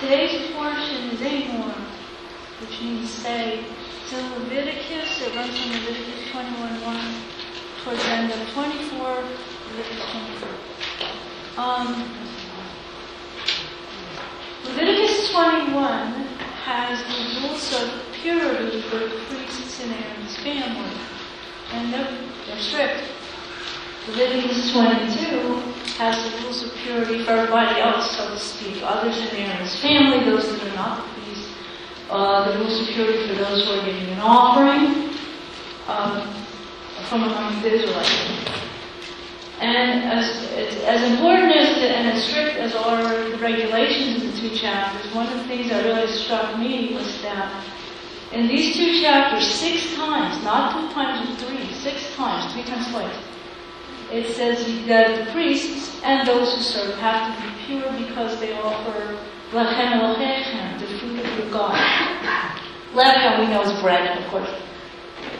Today's portion is Emor, which means say. It's in Leviticus, it runs from Leviticus 21 1 towards the end of 24, Leviticus 24. Um, Leviticus 21 has the rules of purity for the priests and Aaron's family, and they're, they're strict. Leviticus 22 has the rules of purity for everybody else, so to speak, others in Aaron's family, those that are not the priests. Uh, the rules of purity for those who are giving an offering um, from among the Israelites. And as, as important as and as strict as the regulations in the two chapters, one of the things that really struck me was that in these two chapters, six times, not two times or three, six times, three times twice, it says that the priests and those who serve have to be pure because they offer lechem elokechem, the food of your God. Lechem we know is bread, of course.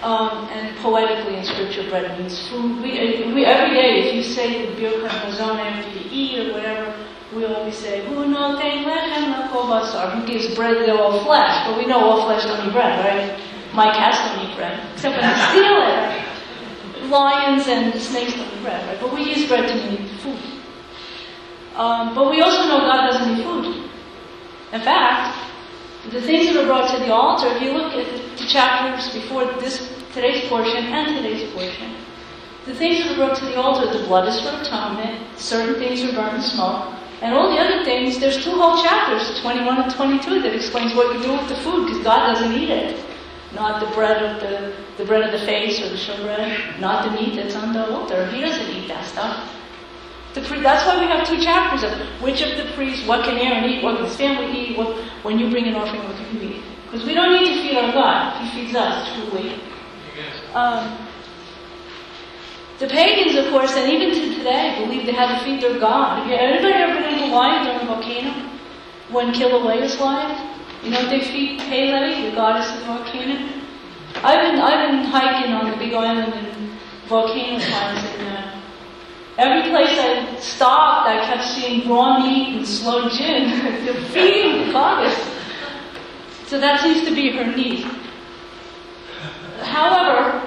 Um, and poetically in scripture, bread means food. We, we, every day, if you say the birkat hazon after you eat or whatever, we always say, Who noten lechem basar? Who gives bread to all flesh? But we know all flesh don't eat bread, right? My cats don't eat bread, except when they steal it lions and snakes don't eat bread, right? But we use bread to mean food. Um, but we also know God doesn't eat food. In fact, the things that are brought to the altar, if you look at the chapters before this today's portion and today's portion, the things that are brought to the altar, the blood is for atonement, certain things are burned in smoke, and all the other things, there's two whole chapters, 21 and 22, that explains what you do with the food, because God doesn't eat it not the bread of the, the bread of the face or the showbread, not the meat that's on the altar. He doesn't eat that stuff. Pre- that's why we have two chapters of which of the priests, what can Aaron eat, what can his family eat, what, when you bring an offering, what can you eat. Because we don't need to feed our God. He feeds us, truly. Um, the pagans, of course, and even to today, believe they have to feed their God. Have you, anybody ever been in Hawaii during a volcano? When Kilauea's live? You know, feed Pele, the goddess of volcano. I've been I've been hiking on the Big Island in volcano times, and uh, every place I stopped, I kept seeing raw meat and sloe gin. They're feeding the goddess. So that seems to be her need. However,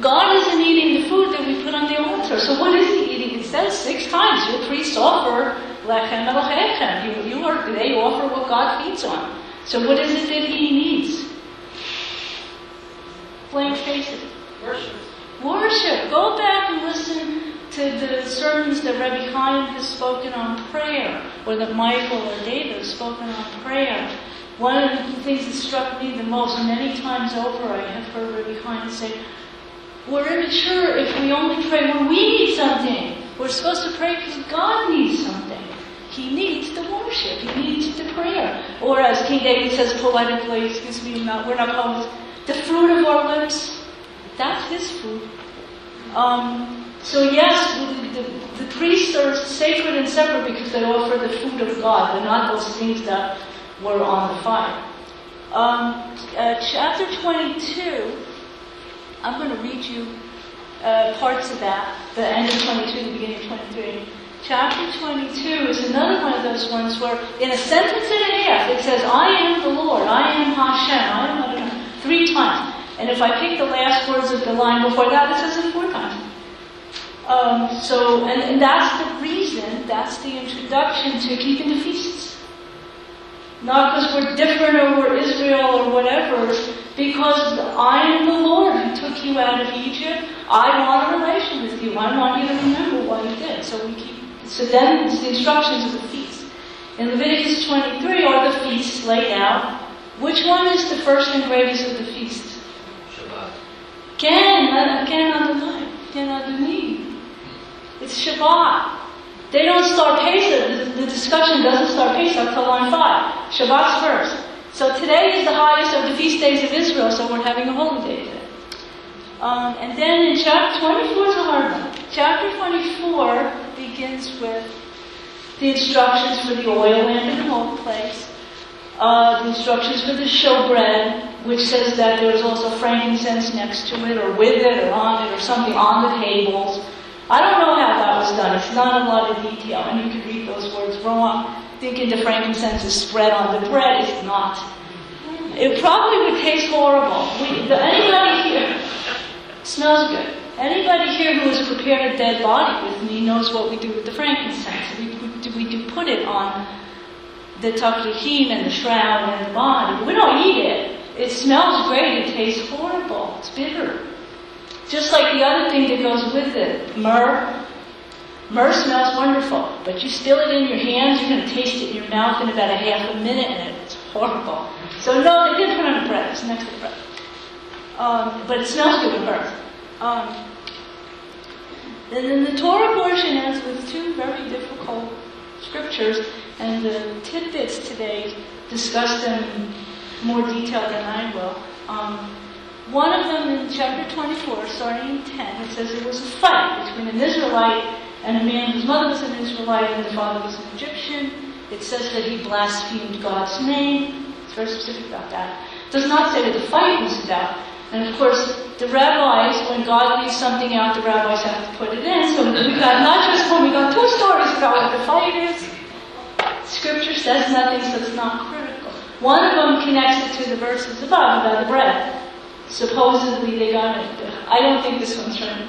God isn't eating the food that we put on the altar. So what is He eating? It says six times, your priests offer lechem elokechem. You, you are, they offer what God feeds on. So what is it that he needs? Blank faces. Worship. Worship. Go back and listen to the sermons that Rabbi Chaim has spoken on prayer, or that Michael or David have spoken on prayer. One of the things that struck me the most, many times over, I have heard Rabbi Chaim say, we're immature if we only pray when we need something. We're supposed to pray because God needs something. He needs the worship. He needs the prayer. Or as King David says poetically, excuse me, not, we're not poets, the fruit of our lips, that's his fruit. Um, so yes, the, the, the, priests are sacred and separate because they offer the food of God. They're not those things that were on the fire. Um, uh, chapter 22, I'm going to read you uh, parts of that, the end of 22, the beginning of 23. Chapter 22 is another one of those ones where, in a sentence and a half, it says, I am the Lord, I am Hashem, I am three times. And if I pick the last words of the line before that, it says it four times. Um, so, and, and that's the reason, that's the introduction to keeping the feasts. Not because we're different or we're Israel or whatever, because I am the Lord who took you out of Egypt. I want a relation with you. I want you to remember what you did. So we keep so then it's the instructions of the feast. In Leviticus 23 are the feasts laid out. Which one is the first and greatest of the feasts? Shabbat. Ken, Ken Adonai, Ken Adonai. It's Shabbat. They don't start Pesach. The, discussion doesn't start Pesach till line 5. Shabbat's first. So today is the highest of the feast days of Israel, so we're having a holy day today. Um, and then in chapter 24 is a hard one. Chapter 24 begins with the instructions for the oil lamp in the holy place, uh, the instructions for the showbread, which says that there is also frankincense next to it, or with it, or on it, or something on the tables. I don't know how that was done. It's not a lot of detail, and you could read those words wrong. thinking the frankincense is spread on the bread. It's not. It probably would taste horrible. We, the, anybody here smells good. Anybody here who has prepared a dead body with me knows what we do with the frankincense. We, we, we do put it on the tachrichim and the shroud and the body. We don't eat it. It smells great. It tastes horrible. It's bitter. Just like the other thing that goes with it, myrrh. Myrrh smells wonderful, but you spill it in your hands, you're going to taste it in your mouth in about a half a minute, and it's horrible. So no, they didn't put it on the bread. It's next to the bread. Um, but it smells good with birth. Um, and then the Torah portion ends with two very difficult scriptures, and the tidbits today discuss them in more detail than I will. Um, one of them in chapter 24, starting in 10, it says there was a fight between an Israelite and a man whose mother was an Israelite and the father was an Egyptian. It says that he blasphemed God's name. It's very specific about that. It does not say that the fight was about. And of course, the rabbis, when God leaves something out, the rabbis have to put it in. So we got not just one, we got two stories about what the fight is. Scripture says nothing, so it's not critical. One of them connects it to the verses above about the bread. Supposedly they got it. I don't think this one's right.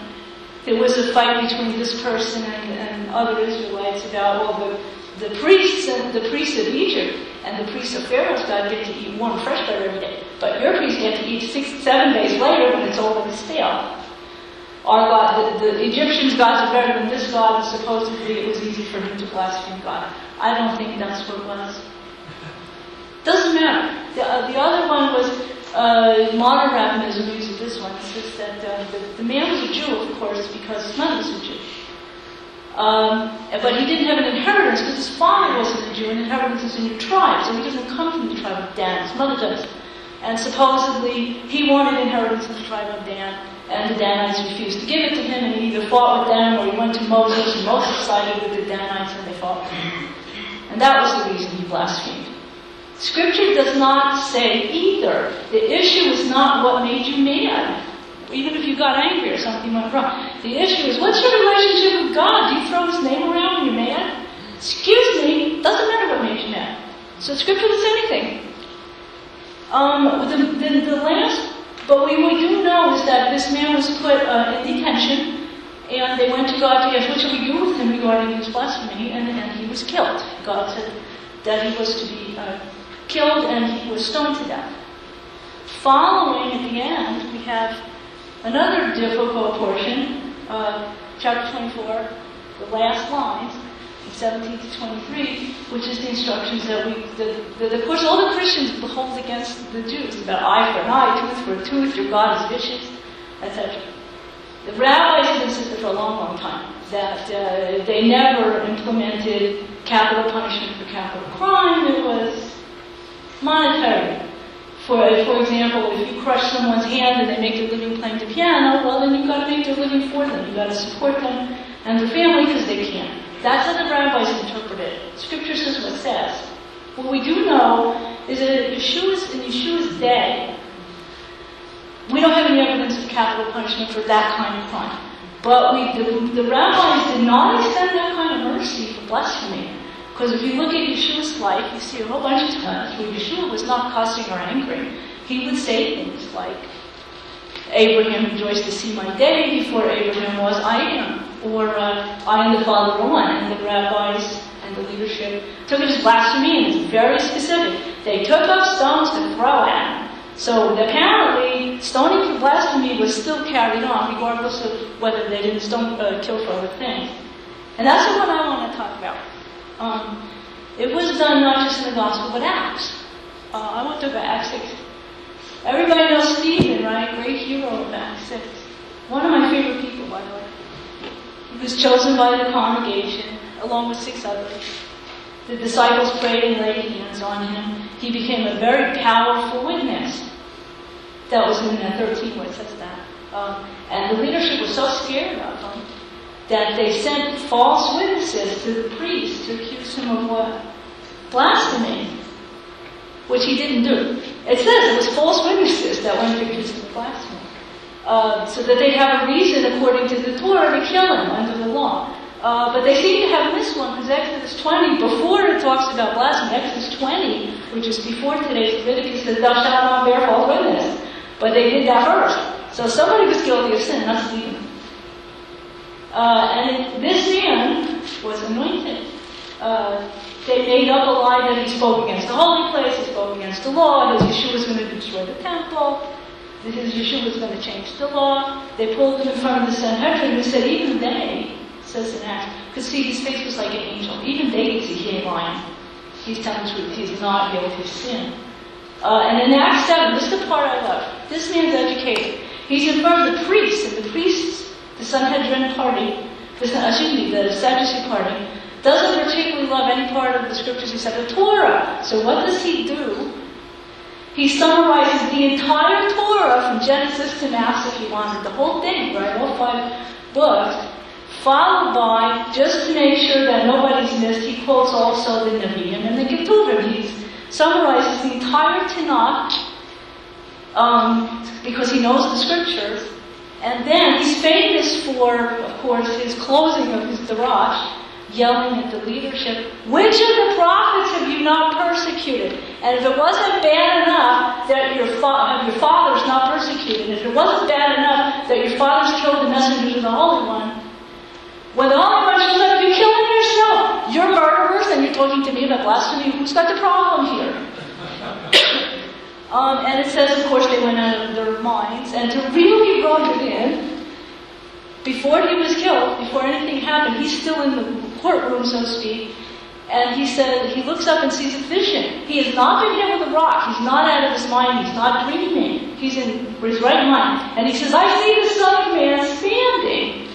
There was a fight between this person and, and other Israelites about, well, the the priests and the priests of Egypt and the priests of Pharaoh's God get to eat warm fresh bread every day. But your priests get to eat six, seven days later when it's already stale. Our God, the, the Egyptians' gods are better than this God, and supposedly it was easy for him to blaspheme God. I don't think that's what it was. Doesn't matter. The, uh, the other one was uh, modern rabbinism uses this one. It says that uh, the, the man was a Jew, of course, because mother was a Jew. Um, but he didn't have an inheritance because his father wasn't a Jew, and inheritance is in your tribe, so he doesn't come from the tribe of Dan. His mother does. And supposedly he wanted inheritance in the tribe of Dan, and the Danites refused to give it to him, and he either fought with them or he went to Moses, and Moses sided with the Danites, and they fought. And that was the reason he blasphemed. Scripture does not say either. The issue is not what made you mad even if you got angry or something went wrong. The issue is, what's your relationship with God? Do you throw His name around when you're mad? Excuse me, doesn't matter what makes you mad. So Scripture doesn't say anything. Um, the, the, the, last, but we, we do know is that this man was put uh, in detention, and they went to God to ask, what should we do with him regarding his blasphemy, and, and he was killed. God said that he was to be uh, killed, and he was stoned to death. Following at the end, we have Another difficult portion, uh, chapter 24, the last lines, 17 to 23, which is the instructions that we, the, the, of course, all the Christians hold against the Jews about eye for an eye, tooth for a tooth, your God is vicious, etc. The rabbis have insisted for a long, long time that uh, they never implemented capital punishment for capital crime. It was monetary for, for example, if you crush someone's hand and they make their living playing the piano, well, then you've got to make their living for them. You've got to support them and their family because they can't. That's how the rabbis interpret it. Scripture says what it says. What we do know is that Yeshua's, in Yeshua's day, we don't have any evidence of capital punishment for that kind of crime. But we, the, the rabbis did not extend that kind of mercy for blasphemy. Because if you look at Yeshua's life, you see a whole bunch of times where Yeshua was not cussing or angry. He would say things like, Abraham rejoiced to see my day. Before Abraham was, I am. Or, uh, I am the father one. And the rabbis and the leadership took it as blasphemy, and it's very specific. They took up stones to throw at him. So apparently, stoning for blasphemy was still carried on, regardless of whether they didn't stone, uh, kill for other things. And that's one I want to talk about. Um, it was done not just in the Gospel, but Acts. Uh, I want to go Acts 6. Everybody knows Stephen, right? Great hero of Acts 6. One of my favorite people, by the way. He was chosen by the congregation, along with six others. The disciples prayed and laid hands on him. He became a very powerful witness. That was in 13 where it says that. Um, and the leadership was so scared of him that they sent false witnesses to the priest to accuse him of what? Blasphemy. Which he didn't do. It says it was false witnesses that went to accuse him of blasphemy. Uh, so that they have a reason, according to the Torah, to kill him under the law. Uh, but they seem to have missed one because Exodus 20, before it talks about blasphemy, Exodus 20, which is before today's Leviticus, says, Thou shalt not bear false witness. But they did that first. So somebody was guilty of sin, not Stephen. Uh, and this man was anointed. Uh, they made up a lie that he spoke against the holy place, he spoke against the law, his Yeshua was going to destroy the temple, his Yeshua was going to change the law. They pulled him in front of the Sanhedrin and said, even they, says in Acts, could see his face was like an angel. Even they could see he ain't lying. He's telling the truth. He's not guilty of sin. Uh, and in Acts 7, this is the part I love. This man's educated. He's in front of the priests, and the priests, the Sanhedrin party, the, excuse me, the Sadducee party, doesn't particularly love any part of the scriptures except the Torah. So what does he do? He summarizes the entire Torah from Genesis to Mass if he wanted, the whole thing, right? All five books, followed by, just to make sure that nobody's missed, he quotes also the Nevi'im and the Ketuvim. He summarizes the entire Tanakh um, because he knows the scriptures. And then he's famous for, of course, his closing of his Darash, yelling at the leadership, which of the prophets have you not persecuted? And if it wasn't bad enough that your, fa- your father's not persecuted, if it wasn't bad enough that your father's killed the messengers of the Holy One, when the Holy One shows up, you're killing yourself. You're murderers, and you're talking to me about blasphemy. Who's got the problem here? Um, and it says, of course, they went out of their minds, and to really rub it in, before he was killed, before anything happened, he's still in the courtroom, so to speak, and he said, he looks up and sees a vision. He has not been hit with a rock. He's not out of his mind. He's not dreaming. He's in his right mind. And he says, I see the Son of Man standing.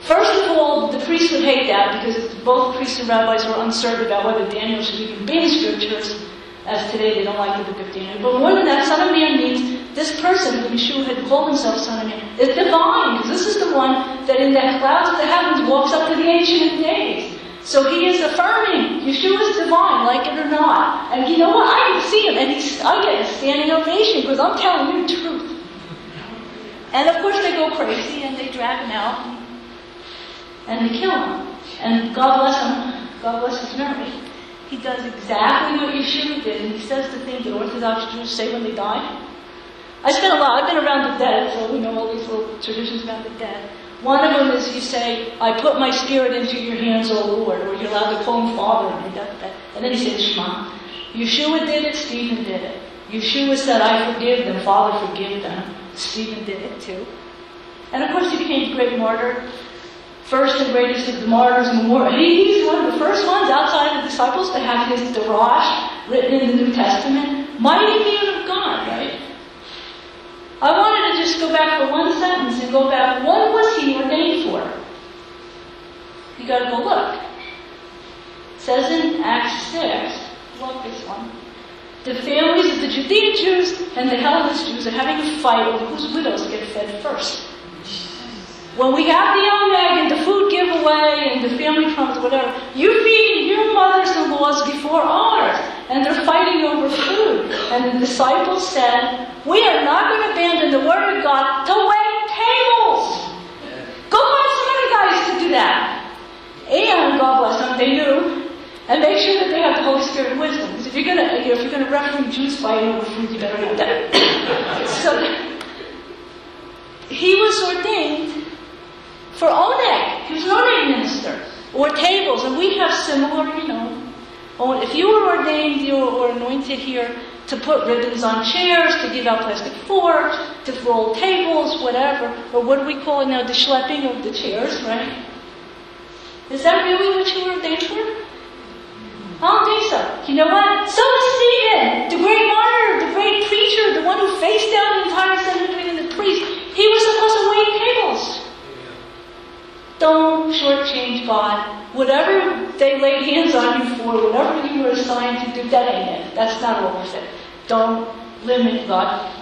First of all, the priests would hate that because both priests and rabbis were uncertain about whether Daniel should even be in scriptures, as today they don't like the book of Daniel. But more than that, Son of Man means this person, who Yeshua had called himself Son of Man, is divine, because this is the one that in the clouds of the heavens walks up to the Ancient of Days. So he is affirming Yeshua is divine, like it or not. And you know what? I can see him, and he's, I get a standing ovation because I'm telling you the truth. And of course they go crazy and they drag him out and they kill him. And God bless him, God bless his memory. He does exactly what Yeshua did, and he says the thing that Orthodox Jews say when they die. I spent a lot, I've been around the dead, so we know all these little traditions about the dead. One of them is you say, I put my spirit into your hands, O Lord, or you're allowed to call him Father, and, and then he says, Shema. Yeshua did it, Stephen did it. Yeshua said, I forgive them, Father, forgive them. Stephen did it too. And of course, he became a great martyr. First and greatest of the martyrs. He's one of the first ones outside of the disciples to have his Darash written in the New Testament. Mighty man of God, right? I wanted to just go back for one sentence and go back. What was he ordained for? You got to go look. It says in Acts 6, look this one. The families of the Judean Jews and the Hellenist Jews are having a fight over whose widows get fed first. When we have the Oneg and the food giveaway and the family problems, whatever, you feed your mothers-in-laws before ours. And they're fighting over food. And the disciples said, we are not going to abandon the Word of God to wait tables. Go find some other guys to do that. And, God bless them, they knew. And make sure that they have the Holy Spirit and wisdom. Because if you're going to, if you're to referee Jews fighting over food, you better have that. so, he was ordained for. He was an Oneg minister. Or tables. And we have similar, you know. Oh, if you were ordained or anointed here to put ribbons on chairs, to give out plastic forks, to roll tables, whatever, or what do we call it now, the schlepping of the chairs, right? Is that really what you were ordained for? I don't think so. You know what? So was Stephen, the great martyr, the great preacher, the one who faced down the entire Sanhedrin and the priest. He was supposed to wait tables. Don't shortchange God. Whatever they laid hands on you for, whatever you were assigned to do, that ain't it. That's not all of it. Don't limit God.